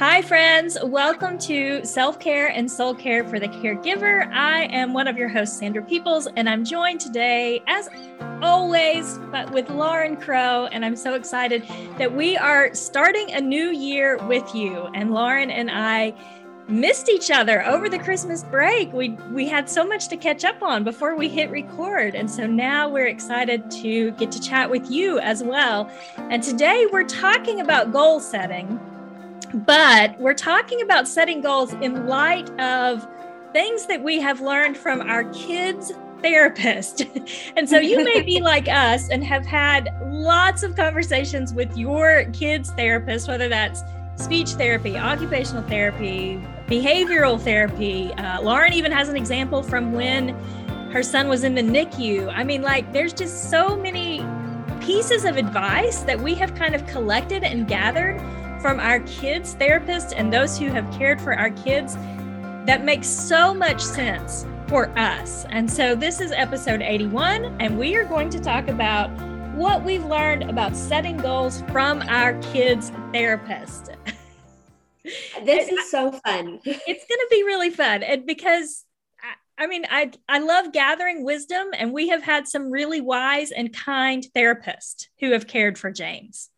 Hi, friends. Welcome to Self Care and Soul Care for the Caregiver. I am one of your hosts, Sandra Peoples, and I'm joined today, as always, but with Lauren Crews. And I'm so excited that we are starting a new year with you. And Lauren and I missed each other over the Christmas break. We we had so much to catch up on before we hit record. And so now we're excited to get to chat with you as well. And today we're talking about goal setting but we're talking about setting goals in light of things that we have learned from our kids' therapist. and so you may be like us and have had lots of conversations with your kids' therapist, whether that's speech therapy, occupational therapy, behavioral therapy. Uh, Lauren even has an example from when her son was in the NICU. I mean, like, there's just so many pieces of advice that we have kind of collected and gathered from our kids' therapists and those who have cared for our kids that makes so much sense for us. And so this is episode 81, and we are going to talk about what we've learned about setting goals from our kids' therapist. This is so fun. it's going to be really fun. And because I mean, I I love gathering wisdom, and we have had some really wise and kind therapists who have cared for James.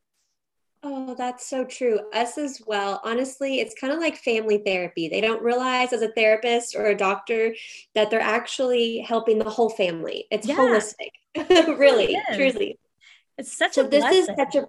Oh, that's so true. Us as well. Honestly, it's kind of like family therapy. They don't realize as a therapist or a doctor that they're actually helping the whole family. It's yeah. holistic. really, it truly. It's such so a this blessing. is such a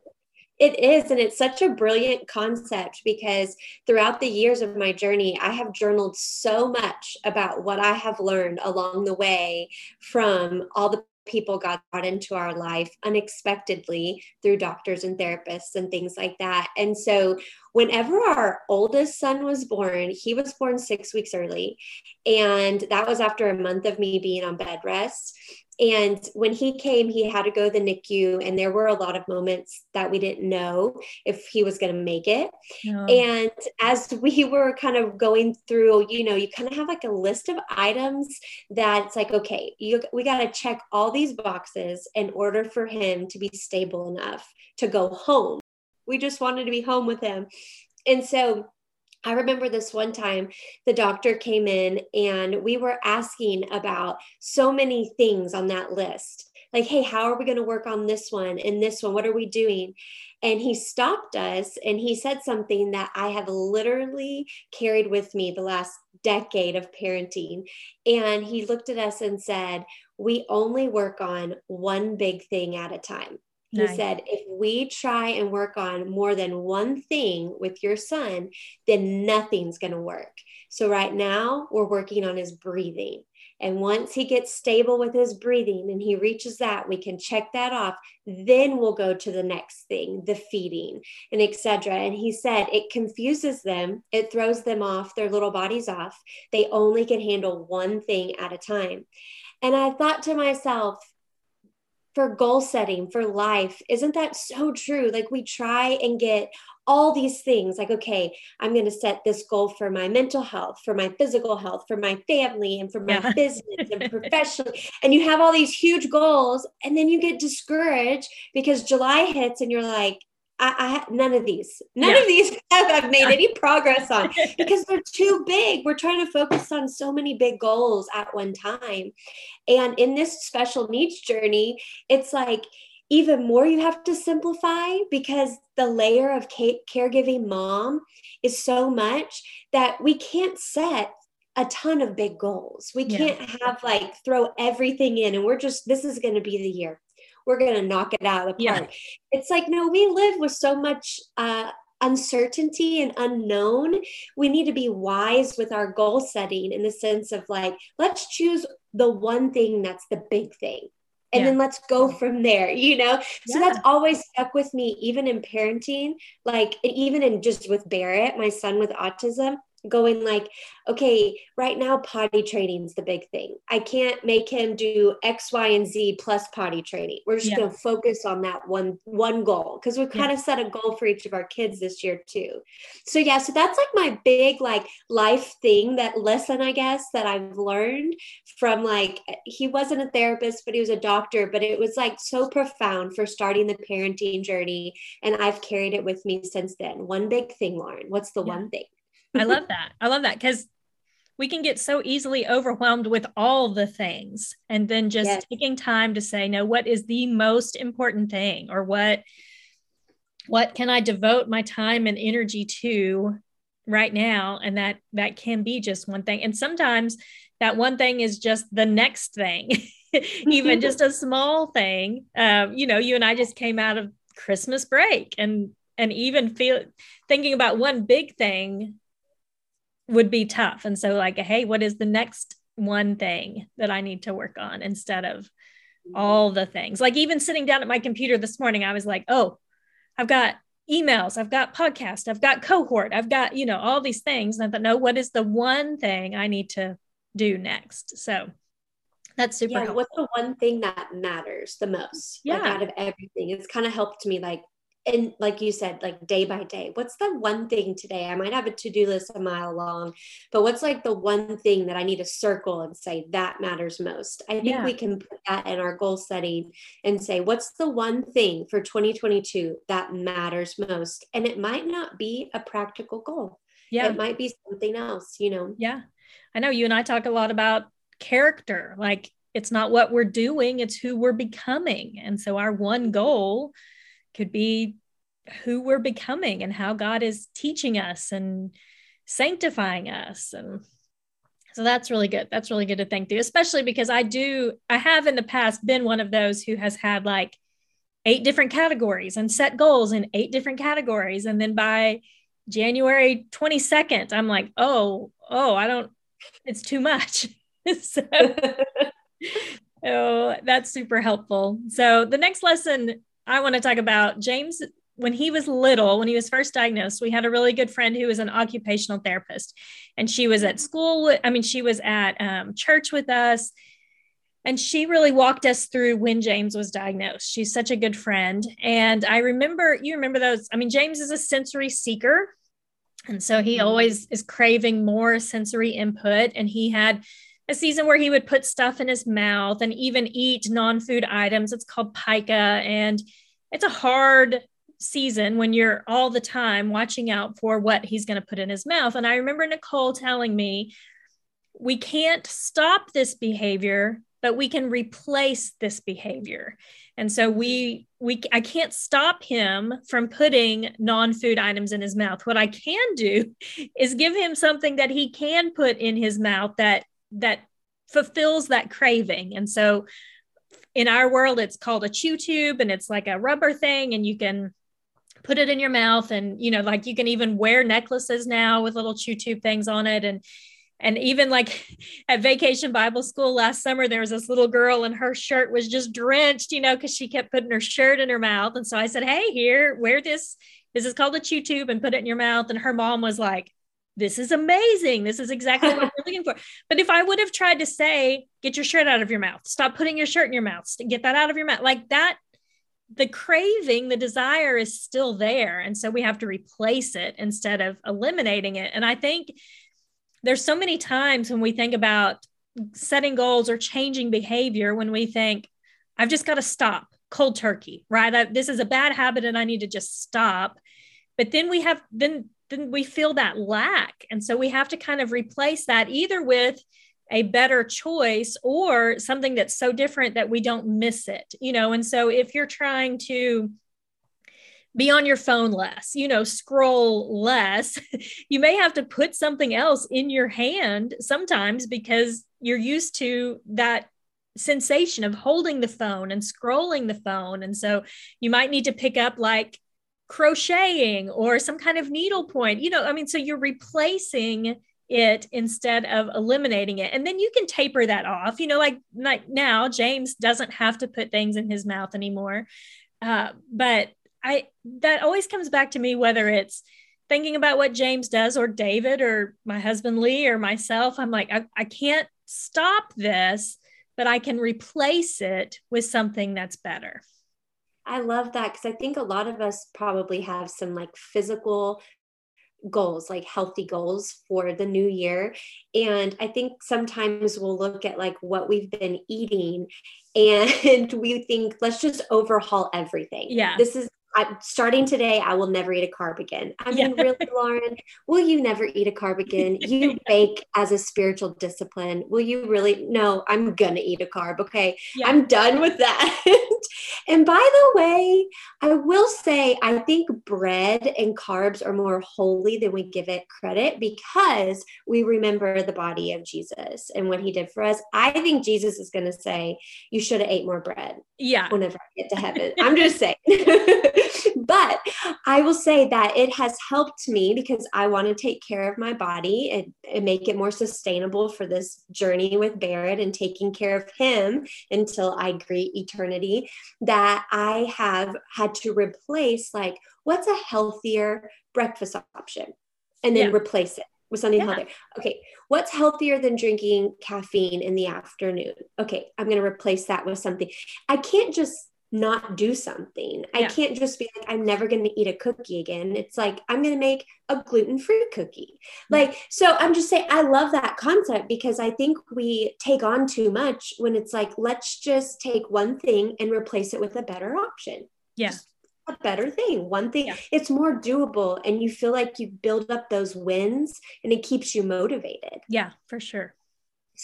it is and it's such a brilliant concept because throughout the years of my journey I have journaled so much about what I have learned along the way from all the people got into our life unexpectedly through doctors and therapists and things like that. And so, whenever our oldest son was born, he was born six weeks early. And that was after a month of me being on bed rest. And when he came, he had to go to the NICU, and there were a lot of moments that we didn't know if he was going to make it. No. And as we were kind of going through, you know, you kind of have like a list of items that it's like, okay, you, we got to check all these boxes in order for him to be stable enough to go home. We just wanted to be home with him. And so I remember this one time the doctor came in and we were asking about so many things on that list. Like, hey, how are we going to work on this one and this one? What are we doing? And he stopped us and he said something that I have literally carried with me the last decade of parenting. And he looked at us and said, We only work on one big thing at a time. He nice. said, if we try and work on more than one thing with your son, then nothing's going to work. So, right now, we're working on his breathing. And once he gets stable with his breathing and he reaches that, we can check that off. Then we'll go to the next thing, the feeding and etc. And he said it confuses them, it throws them off, their little bodies off. They only can handle one thing at a time. And I thought to myself, for goal setting for life. Isn't that so true? Like we try and get all these things like okay i'm going to set this goal for my mental health for my physical health for my family and for my yeah. business and professionally. And you have all these huge goals and then you get discouraged because july hits and you're like I, I none of these, none yeah. of these have I've made any progress on because they're too big. We're trying to focus on so many big goals at one time. And in this special needs journey, it's like even more you have to simplify because the layer of caregiving mom is so much that we can't set a ton of big goals. We can't have like throw everything in and we're just this is going to be the year we're going to knock it out of the park. Yeah. It's like, no, we live with so much uh, uncertainty and unknown. We need to be wise with our goal setting in the sense of like, let's choose the one thing that's the big thing. And yeah. then let's go from there, you know? So yeah. that's always stuck with me, even in parenting, like even in just with Barrett, my son with autism going like okay right now potty training is the big thing i can't make him do x y and z plus potty training we're just yeah. going to focus on that one one goal because we kind yeah. of set a goal for each of our kids this year too so yeah so that's like my big like life thing that lesson i guess that i've learned from like he wasn't a therapist but he was a doctor but it was like so profound for starting the parenting journey and i've carried it with me since then one big thing lauren what's the yeah. one thing I love that. I love that because we can get so easily overwhelmed with all the things and then just yes. taking time to say no what is the most important thing or what what can i devote my time and energy to right now and that that can be just one thing and sometimes that one thing is just the next thing even just a small thing um, you know you and i just came out of christmas break and and even feel thinking about one big thing would be tough. And so, like, hey, what is the next one thing that I need to work on instead of mm-hmm. all the things? Like, even sitting down at my computer this morning, I was like, oh, I've got emails, I've got podcast, I've got cohort, I've got, you know, all these things. And I thought, no, what is the one thing I need to do next? So that's super yeah, helpful. What's the one thing that matters the most? Yeah. Like out of everything. It's kind of helped me like and like you said like day by day what's the one thing today? I might have a to-do list a mile long but what's like the one thing that i need to circle and say that matters most? I think yeah. we can put that in our goal setting and say what's the one thing for 2022 that matters most? And it might not be a practical goal. Yeah. It might be something else you know? Yeah. I know you and i talk a lot about character. Like it's not what we're doing it's who we're becoming. And so our one goal could be who we're becoming and how God is teaching us and sanctifying us. And so that's really good. That's really good to think through, especially because I do, I have in the past been one of those who has had like eight different categories and set goals in eight different categories. And then by January 22nd, I'm like, oh, oh, I don't, it's too much. so, oh, that's super helpful. So the next lesson I want to talk about James when he was little, when he was first diagnosed, we had a really good friend who was an occupational therapist. And she was at school. I mean, she was at um, church with us. And she really walked us through when James was diagnosed. She's such a good friend. And I remember, you remember those. I mean, James is a sensory seeker. And so he mm-hmm. always is craving more sensory input. And he had a season where he would put stuff in his mouth and even eat non-food items. It's called pica and it's a hard season when you're all the time watching out for what he's going to put in his mouth. And I remember Nicole telling me, we can't stop this behavior, but we can replace this behavior. And so we we I can't stop him from putting non-food items in his mouth. What I can do is give him something that he can put in his mouth that that fulfills that craving. And so in our world, it's called a chew tube and it's like a rubber thing, and you can put it in your mouth. And, you know, like you can even wear necklaces now with little chew tube things on it. And and even like at vacation bible school last summer there was this little girl and her shirt was just drenched you know because she kept putting her shirt in her mouth and so i said hey here wear this this is called a chew tube and put it in your mouth and her mom was like this is amazing. This is exactly what we're looking for. But if I would have tried to say, get your shirt out of your mouth, stop putting your shirt in your mouth, get that out of your mouth, like that, the craving, the desire is still there. And so we have to replace it instead of eliminating it. And I think there's so many times when we think about setting goals or changing behavior when we think, I've just got to stop cold turkey, right? I, this is a bad habit and I need to just stop. But then we have, then then we feel that lack. And so we have to kind of replace that either with a better choice or something that's so different that we don't miss it, you know. And so if you're trying to be on your phone less, you know, scroll less, you may have to put something else in your hand sometimes because you're used to that sensation of holding the phone and scrolling the phone. And so you might need to pick up like crocheting or some kind of needlepoint. You know, I mean, so you're replacing it instead of eliminating it. And then you can taper that off. You know, like, like now, James doesn't have to put things in his mouth anymore. Uh, but I that always comes back to me whether it's thinking about what James does or David or my husband Lee or myself, I'm like, I, I can't stop this, but I can replace it with something that's better. I love that because I think a lot of us probably have some like physical goals, like healthy goals for the new year. And I think sometimes we'll look at like what we've been eating and we think, let's just overhaul everything. Yeah. This is I'm starting today, I will never eat a carb again. I mean, yeah. really, Lauren, will you never eat a carb again? You bake as a spiritual discipline. Will you really? No, I'm going to eat a carb. Okay. Yeah. I'm done with that. and by the way, I will say, I think bread and carbs are more holy than we give it credit because we remember the body of Jesus and what he did for us. I think Jesus is going to say, you should have ate more bread. Yeah. Whenever I get to heaven. I'm just saying. but I will say that it has helped me because I want to take care of my body and, and, make it more sustainable for this journey with Barrett and taking care of him until I greet eternity. That I have had to replace, like, what's a healthier breakfast option? And then yeah. replace it with something yeah. healthier. Okay, what's healthier than drinking caffeine in the afternoon? Okay, I'm going to replace that with something. I can't just not do something. Yeah. I can't just be like, I'm never going to eat a cookie again. It's like, I'm going to make a gluten free cookie. Like, so I'm just saying, I love that concept because I think we take on too much when it's like, let's just take one thing and replace it with a better option. Yeah. Just a better thing. One thing, yeah. it's more doable and you feel like you build up those wins and it keeps you motivated. Yeah, for sure.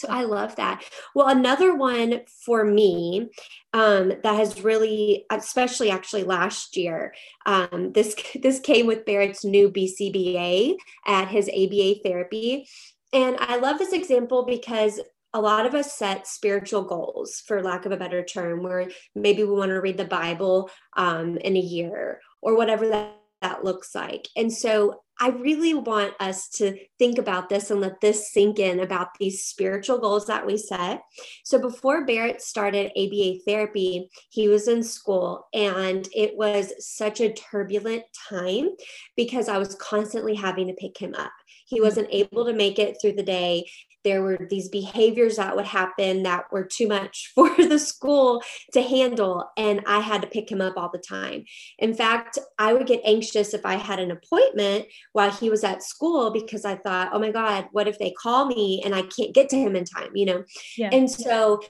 So I love that. Well, another one for me um, that has really, especially actually last year, um, this this came with Barrett's new BCBA at his ABA therapy, and I love this example because a lot of us set spiritual goals, for lack of a better term, where maybe we want to read the Bible um, in a year or whatever that that looks like. And so I really want us to think about this and let this sink in about these spiritual goals that we set. So before Barrett started ABA therapy, he was in school and it was such a turbulent time because I was constantly having to pick him up. He mm-hmm. wasn't able to make it through the day there were these behaviors that would happen that were too much for the school to handle and i had to pick him up all the time. In fact i would get anxious if i had an appointment while he was at school because i thought oh my god what if they call me and i can't get to him in time you know? Yeah. and so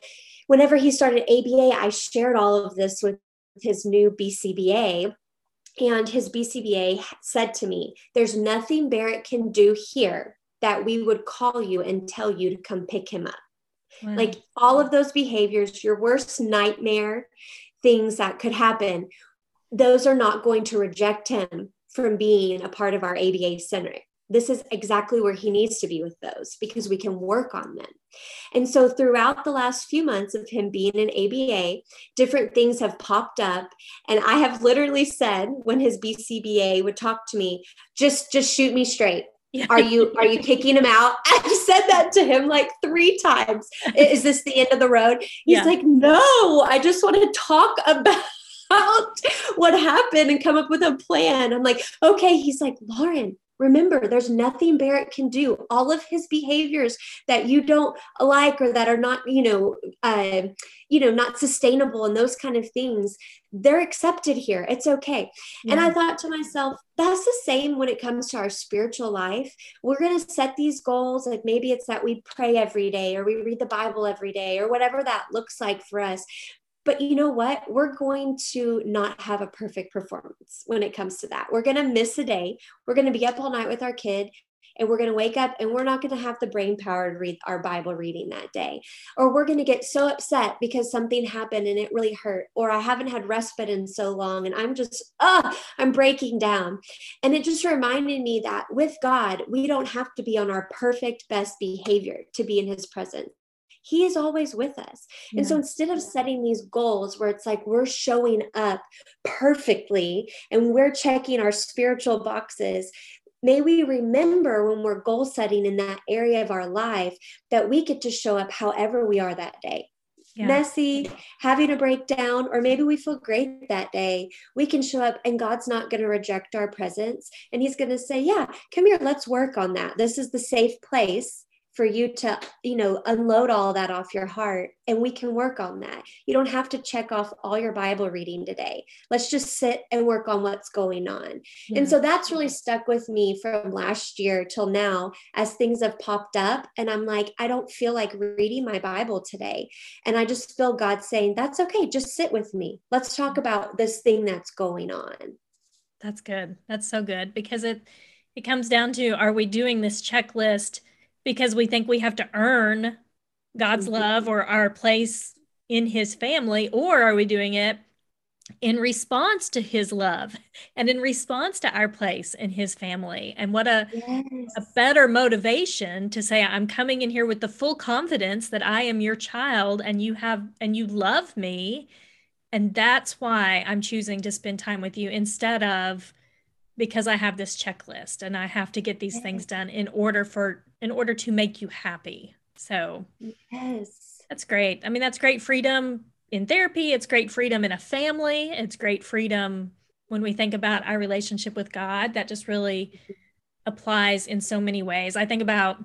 whenever he started aba i shared all of this with his new bcba and his BCBA said to me, There's nothing Barrett can do here that we would call you and tell you to come pick him up. Wow. Like all of those behaviors, your worst nightmare, things that could happen, those are not going to reject him from being a part of our ABA center. This is exactly where he needs to be with those because we can work on them. And so, throughout the last few months of him being in ABA, different things have popped up. And I have literally said, when his BCBA would talk to me, just, just shoot me straight are you are you kicking him out? I said that to him like three times. Is this the end of the road? He's yeah. like no i just want to talk about what happened and come up with a plan. I'm like okay he's like lauren Remember, there's nothing Barrett can do. All of his behaviors that you don't like or that are not, you know, uh, you know, not sustainable and those kind of things, they're accepted here. It's okay. Yeah. And I thought to myself, that's the same when it comes to our spiritual life. We're going to set these goals. Like maybe it's that we pray every day or we read the Bible every day or whatever that looks like for us. But you know what? We're going to not have a perfect performance when it comes to that. We're going to miss a day. We're going to be up all night with our kid and we're going to wake up and we're not going to have the brain power to read our Bible reading that day. Or we're going to get so upset because something happened and it really hurt. Or I haven't had respite in so long and I'm just, ah, I'm breaking down. And it just reminded me that with God, we don't have to be on our perfect best behavior to be in his presence. He is always with us. Yeah. And so instead of setting these goals where it's like we're showing up perfectly and we're checking our spiritual boxes, may we remember when we're goal setting in that area of our life that we get to show up however we are that day. yeah. messy, having a breakdown, or maybe we feel great that day, we can show up and God's not going to reject our presence. And He's going to say, Yeah, come here, let's work on that. This is the safe place for you to you know unload all that off your heart and we can work on that. You don't have to check off all your bible reading today. Let's just sit and work on what's going on. Yeah. and so that's really stuck with me from last year till now as things have popped up and i'm like i don't feel like reading my bible today. And i just feel god saying that's okay just sit with me. Let's talk mm-hmm. about this thing that's going on. That's good. That's so good because it it comes down to are we doing this checklist because we think we have to earn God's mm-hmm. love or our place in his family, or are we doing it in response to his love and in response to our place in his family? And what a, yes. a better motivation to say, I'm coming in here with the full confidence that I am your child and you have and you love me. And that's why I'm choosing to spend time with you instead of because I have this checklist and I have to get these things done in order for in order to make you happy. So, yes. That's great. I mean, that's great freedom in therapy, it's great freedom in a family, it's great freedom when we think about our relationship with God. That just really applies in so many ways. I think about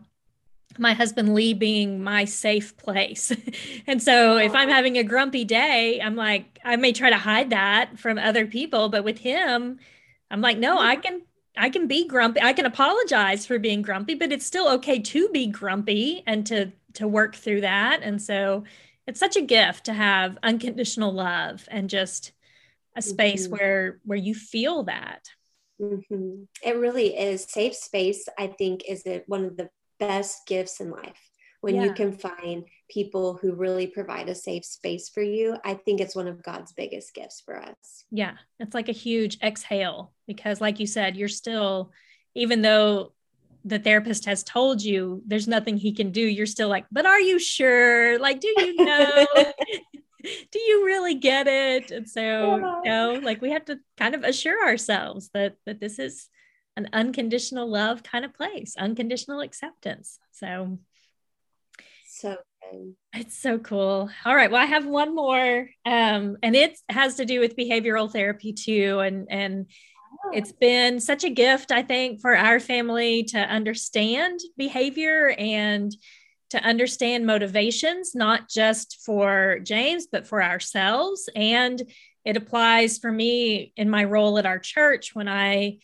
my husband Lee being my safe place. and so if I'm having a grumpy day, I'm like, I may try to hide that from other people, but with him, I'm like, no, I can I can be grumpy. I can apologize for being grumpy, but it's still okay to be grumpy and to to work through that. And so it's such a gift to have unconditional love and just a space mm-hmm. where where you feel that. Mm-hmm. It really is safe space. I think is it one of the best gifts in life when yeah. you can find people who really provide a safe space for you, I think it's one of God's biggest gifts for us. Yeah, it's like a huge exhale because, like you said, you're still, even though the therapist has told you there's nothing he can do, you're still like, but are you sure? Like, do you know? do you really get it? And so, yeah. you know, like we have to kind of assure ourselves that that this is an unconditional love kind of place, unconditional acceptance. So so good. It's so cool. All right. Well, I have one more. Um, and it has to do with behavioral therapy too. And and oh. it's been such a gift, I think, for our family to understand behavior and to understand motivations, not just for James, but for ourselves. And it applies for me in my role at our church when I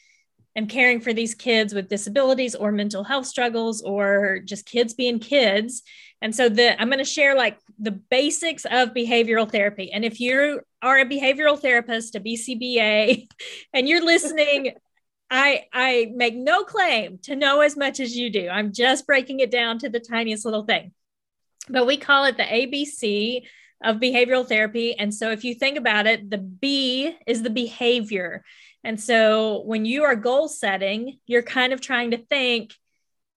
am caring for these kids with disabilities or mental health struggles or just kids being kids and so the I'm going to share like the basics of behavioral therapy. And if you are a behavioral therapist, a BCBA, and you're listening, I I make no claim to know as much as you do. I'm just breaking it down to the tiniest little thing. But we call it the ABC of behavioral therapy. And so if you think about it, the B is the behavior. And so when you are goal setting, you're kind of trying to think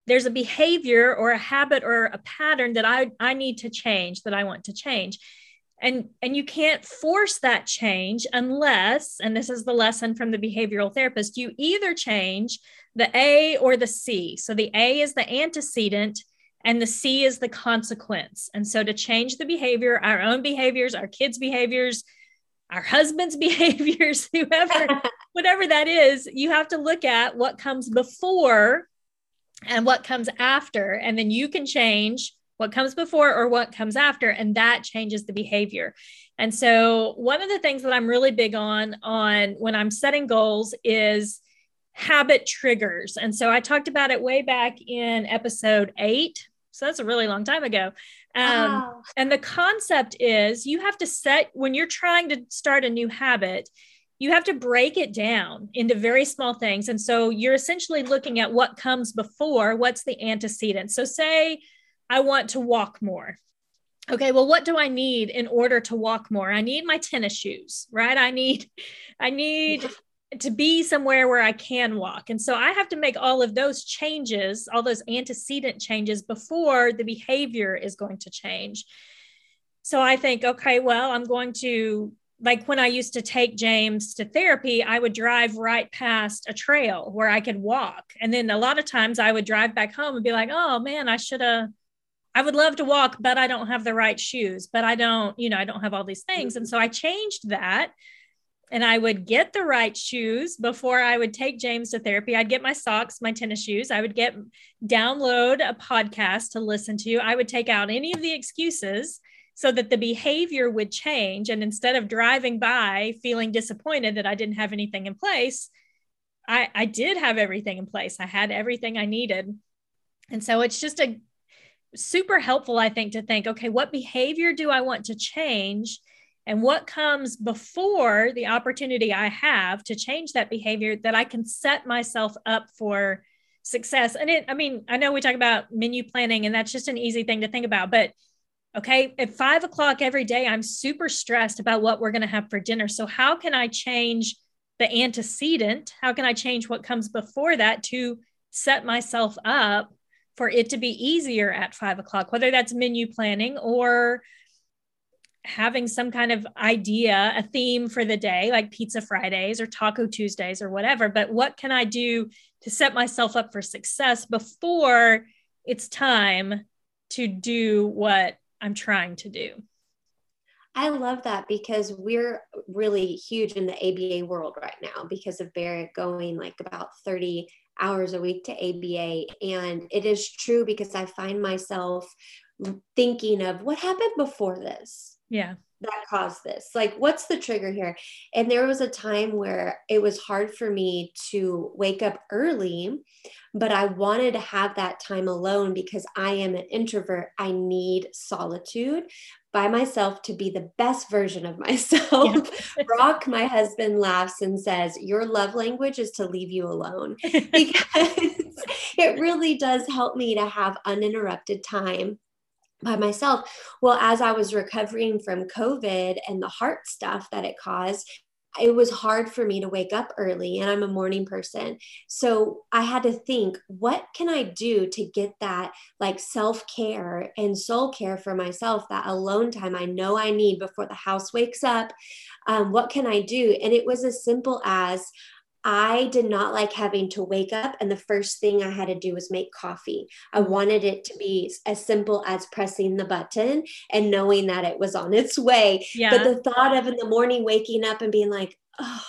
there's a behavior or a habit or a pattern that I, I need to change that I want to change. And, and you can't force that change unless, and this is the lesson from the behavioral therapist, you either change the A or the C. So the A is the antecedent and the C is the consequence. And so to change the behavior, our own behaviors, our kids' behaviors, our husband's behaviors, whoever, whatever that is, you have to look at what comes before and what comes after. And then you can change what comes before or what comes after, and that changes the behavior. And so one of the things that I'm really big on on when I'm setting goals is habit triggers. And so I talked about it way back in episode eight. So that's a really long time ago. Um, wow. And the concept is you have to set, when you're trying to start a new habit, you have to break it down into very small things. And so you're essentially looking at what comes before, what's the antecedent. So, say I want to walk more. Okay, well, what do I need in order to walk more? I need my tennis shoes, right? I need, I need to be somewhere where I can walk. And so I have to make all of those changes, all those antecedent changes before the behavior is going to change. So I think, okay, well, I'm going to like when I used to take James to therapy, I would drive right past a trail where I could walk. And then a lot of times I would drive back home and be like, oh man, I should have I would love to walk, but I don't have the right shoes, but I don't, you know, I don't have all these things. And so I changed that and I would get the right shoes before I would take James to therapy. I'd get my socks, my tennis shoes. I would get download a podcast to listen to. I would take out any of the excuses so that the behavior would change. And instead of driving by feeling disappointed that I didn't have anything in place, I, I did have everything in place. I had everything I needed. And so it's just a super helpful, I think, to think, okay, what behavior do I want to change? And what comes before the opportunity I have to change that behavior that I can set myself up for success? And it, I mean, I know we talk about menu planning, and that's just an easy thing to think about, but okay, at five o'clock every day, I'm super stressed about what we're going to have for dinner. So, how can I change the antecedent? How can I change what comes before that to set myself up for it to be easier at five o'clock, whether that's menu planning or having some kind of idea, a theme for the day, like Pizza Fridays or Taco Tuesdays or whatever. But what can I do to set myself up for success before it's time to do what I'm trying to do? I love that because we're really huge in the ABA world right now because of Barrett going like about 30 hours a week to ABA. And it is true because I find myself thinking of what happened before this. Yeah. That caused this. Like, what's the trigger here? And there was a time where it was hard for me to wake up early, but I wanted to have that time alone because I am an introvert. I need solitude by myself to be the best version of myself. Yeah. Brock, my husband, laughs and says, Your love language is to leave you alone because it really does help me to have uninterrupted time by myself. Well, as I was recovering from COVID and the heart stuff that it caused, it was hard for me to wake up early and I'm a morning person. So I had to think, what can I do to get that like self care and soul care for myself, that alone time I know I need before the house wakes up? Um, what can I do? And it was as simple as I did not like having to wake up and the first thing I had to do was make coffee. I mm-hmm. wanted it to be as simple as pressing the button and knowing that it was on its way. Yeah. But the thought of in the morning waking up and being like, oh,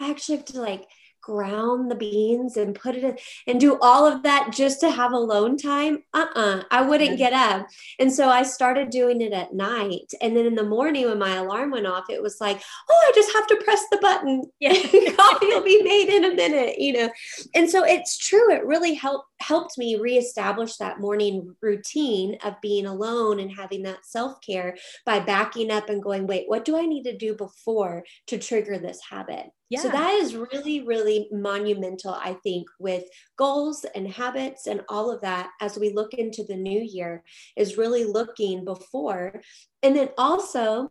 I actually have to like ground the beans and put it in and do all of that just to have alone time? Uh-uh i wouldn't get up. And so i started doing it at night and then in the morning when my alarm went off it was like oh i just have to press the button. Yeah. Coffee will be made in a minute you know? And so it's true it really helped helped me reestablish that morning routine of being alone and having that self-care by backing up and going wait what do i need to do before to trigger this habit yeah. So that is really, really monumental, I think, with goals and habits and all of that as we look into the new year, is really looking before. And then also,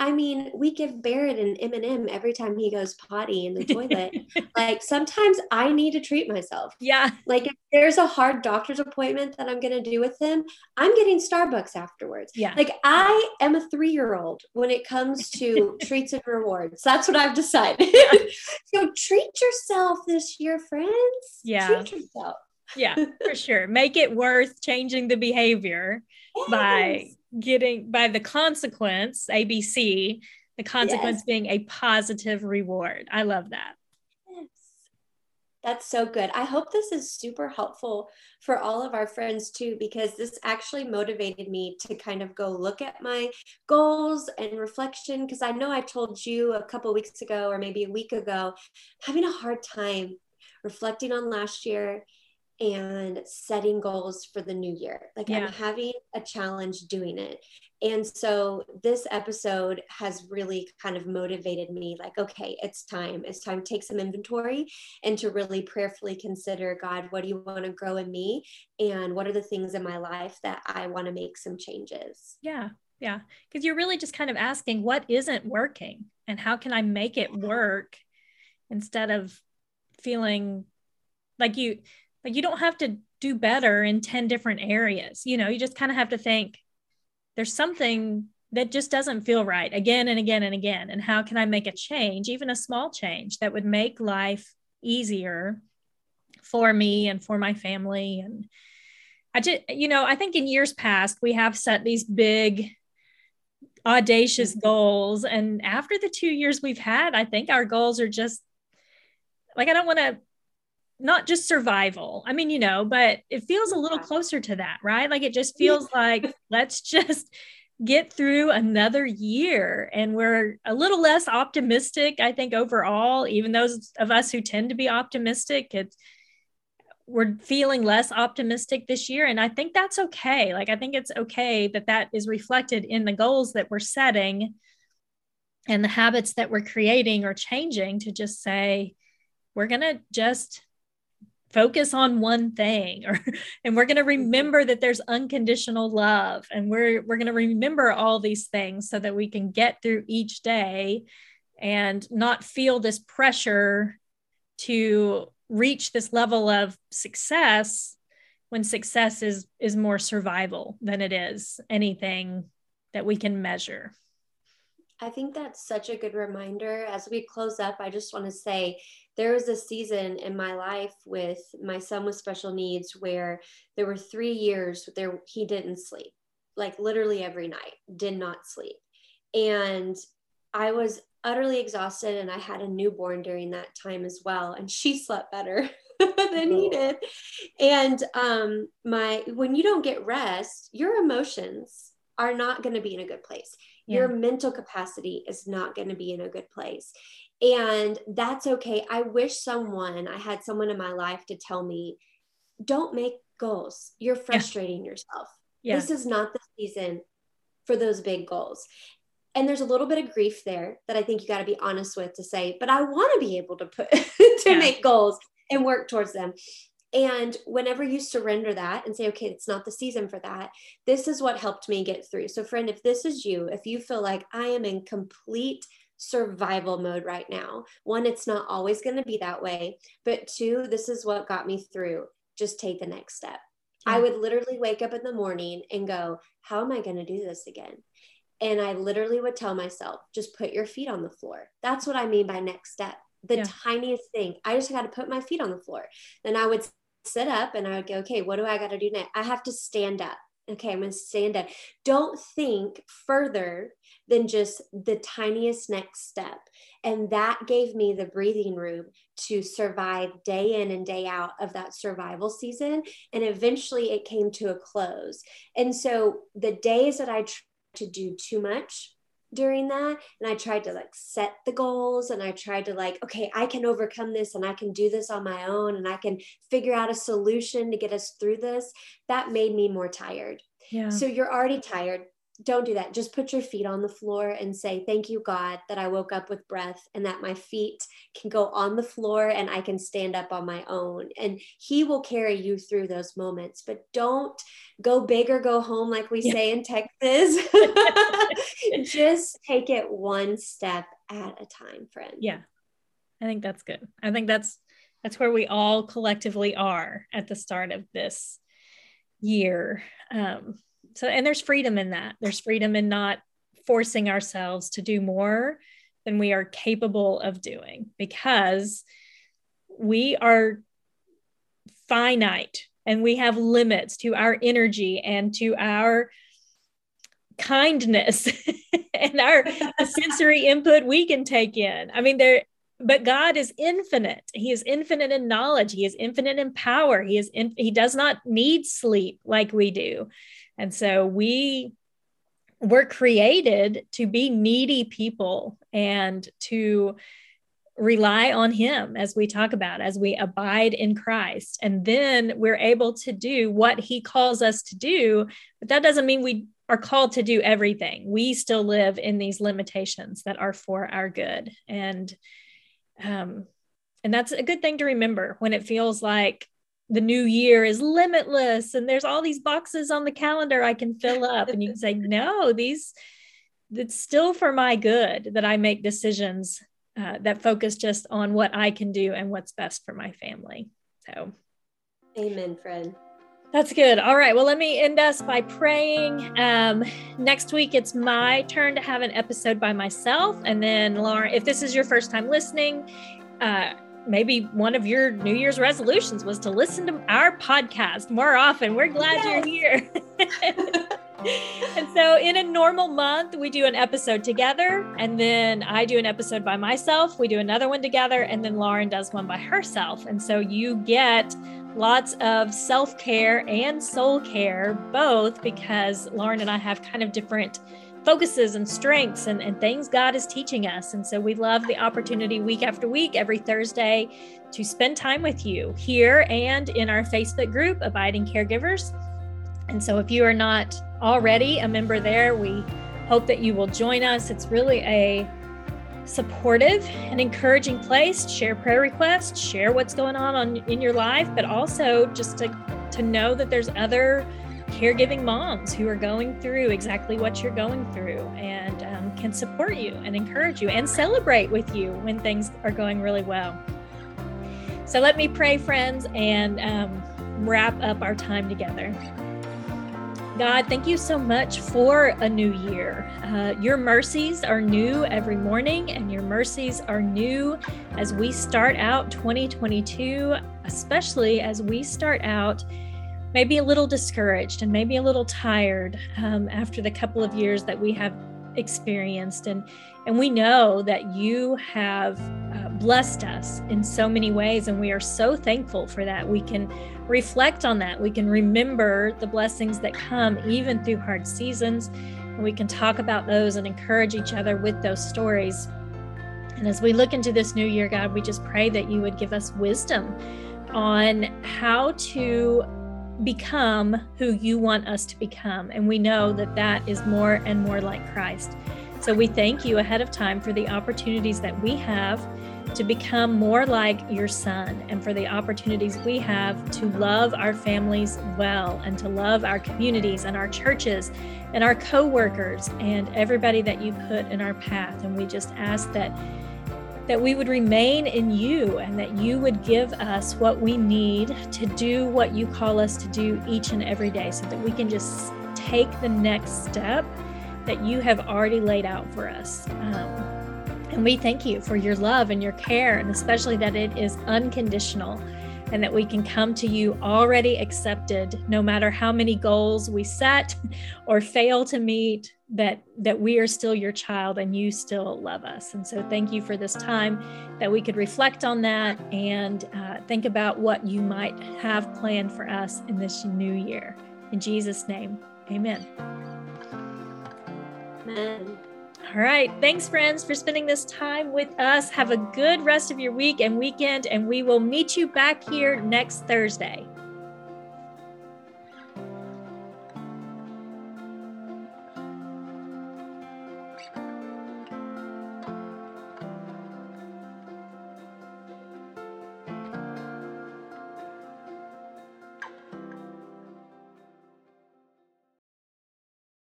I mean, we give Barrett an M&M every time he goes potty in the toilet. like sometimes I need to treat myself. Yeah. Like if there's a hard doctor's appointment that I'm going to do with him, I'm getting Starbucks afterwards. Yeah. Like I am a 3-year-old when it comes to treats and rewards. That's what I've decided. so treat yourself this year, friends. Yeah. Treat yourself. yeah, for sure. Make it worth changing the behavior yes. by getting by the consequence abc the consequence yes. being a positive reward i love that yes. that's so good i hope this is super helpful for all of our friends too because this actually motivated me to kind of go look at my goals and reflection because i know i told you a couple weeks ago or maybe a week ago having a hard time reflecting on last year and setting goals for the new year. Like yeah. I'm having a challenge doing it. And so this episode has really kind of motivated me like, okay, it's time. It's time to take some inventory and to really prayerfully consider God, what do you want to grow in me? And what are the things in my life that I want to make some changes? Yeah. Yeah. Because you're really just kind of asking what isn't working and how can I make it work instead of feeling like you like you don't have to do better in 10 different areas you know you just kind of have to think there's something that just doesn't feel right again and again and again and how can i make a change even a small change that would make life easier for me and for my family and I just, you know, I think in years past, we have set these big, audacious mm-hmm. goals. And after the two years we've had, I think our goals are just like, I don't want to, not just survival. I mean, you know, but it feels a little closer to that, right? Like it just feels like, let's just get through another year. And we're a little less optimistic, I think, overall, even those of us who tend to be optimistic. It's, we're feeling less optimistic this year and i think that's okay like i think it's okay that that is reflected in the goals that we're setting and the habits that we're creating or changing to just say we're going to just focus on one thing or and we're going to mm-hmm. remember that there's unconditional love and we're we're going to remember all these things so that we can get through each day and not feel this pressure to reach this level of success when success is is more survival than it is anything that we can measure I think that's such a good reminder. As we close up, I just want to say there was a season in my life with my son with special needs where there were three years there he didn't sleep, like literally every night, did not sleep. And I was utterly exhausted and I had a newborn during that time as well and she slept better than he did. And um my when you don't get rest, your emotions are not going to be in a good place. Yeah. Your mental capacity is not going to be in a good place. And that's okay. I wish someone, I had someone in my life to tell me, don't make goals. You're frustrating yeah. yourself. Yeah. This is not the season for those big goals and there's a little bit of grief there that I think you got to be honest with to say, but I want to be able to put to make goals and work towards them. And whenever you surrender that and say, okay, it's not the season for that, this is what helped me get through. So, friend, if this is you, if you feel like I am in complete survival mode right now, one, it's not always going to be that way. But two, this is what got me through. Just take the next step. Yeah. I would literally wake up in the morning and go, how am I going to do this again? And I literally would tell myself, just put your feet on the floor. That's what I mean by next step. The yeah. tiniest thing. I just got to put my feet on the floor. Then I would sit up and I would go, okay, what do I got to do next? I have to stand up. Okay, I'm going to stand up. Don't think further than just the tiniest next step. And that gave me the breathing room to survive day in and day out of that survival season. And eventually it came to a close. And so the days that I tried to do too much during that and i tried to like set the goals and i tried to like okay i can overcome this and i can do this on my own and i can figure out a solution to get us through this that made me more tired. Yeah. So you're already tired don't do that. Just put your feet on the floor and say, Thank you, God, that I woke up with breath and that my feet can go on the floor and I can stand up on my own. And He will carry you through those moments. But don't go big or go home, like we yeah. say in Texas. Just take it one step at a time, friend. Yeah. I think that's good. I think that's that's where we all collectively are at the start of this year. Um, so and there's freedom in that. There's freedom in not forcing ourselves to do more than we are capable of doing because we are finite and we have limits to our energy and to our kindness and our sensory input we can take in. I mean there but god is infinite. He is infinite in knowledge. He is infinite in power. He is in, he does not need sleep like we do and so we were created to be needy people and to rely on him as we talk about as we abide in Christ. And then we're able to do what he calls us to do but that doesn't mean we are called to do everything. We still live in these limitations that are for our good. And um and that's a good thing to remember when it feels like the new year is limitless and there's all these boxes on the calendar I can fill up. and you can say, no, these, it's still for my good that I make decisions uh, that focus just on what I can do and what's best for my family. So, amen, friend. That's good. All right. Well, let me end us by praying. Um, next week, it's my turn to have an episode by myself. And then, Lauren, if this is your first time listening, uh, maybe one of your New Year's resolutions was to listen to our podcast more often. We're glad yes. you're here. and so, in a normal month, we do an episode together, and then I do an episode by myself. We do another one together, and then Lauren does one by herself. And so, you get lots of self care and soul care, both because Lauren and I have kind of different focuses and strengths and, and things God is teaching us. And so we love the opportunity week after week, every Thursday, to spend time with you here and in our Facebook group, Abiding Caregivers. And so if you are not already a member there, we hope that you will join us. It's really a supportive and encouraging place share prayer requests share what's going on, on in your life but also just to to know that there's other caregiving moms who are going through exactly what you're going through and um, can support you and encourage you and celebrate with you when things are going really well. So let me pray, friends, and um, wrap up our time together. God, thank you so much for a new year. Uh, your mercies are new every morning, and your mercies are new as we start out 2022, especially as we start out maybe a little discouraged and maybe a little tired um, after the couple of years that we have experienced. And and we know that you have uh, blessed us in so many ways and we are so thankful for that. We can reflect on that. We can remember the blessings that come even through hard seasons. And we can talk about those and encourage each other with those stories. And as we look into this new year god we just pray that you would give us wisdom on how to become who you want us to become. And we know that that is more and more like Christ. So we thank you ahead of time for the opportunities that we have to become more like your son and for the opportunities we have to love our families well and to love our communities and our churches and our co-workers and everybody that you put in our path and we just ask that that we would remain in you and that you would give us what we need to do what you call us to do each and every day so that we can just take the next step that you have already laid out for us. Um, and we thank you for your love and your care, and especially that it is unconditional and that we can come to you already accepted no matter how many goals we set or fail to meet that that we are still your child and you still love us. And so thank you for this time that we could reflect on that and uh, think about what you might have planned for us in this new year. In jesus name amen. Amen all right. Thanks friends for spending this time with us. Have a good rest of your week and weekend and we will meet you back here next thursday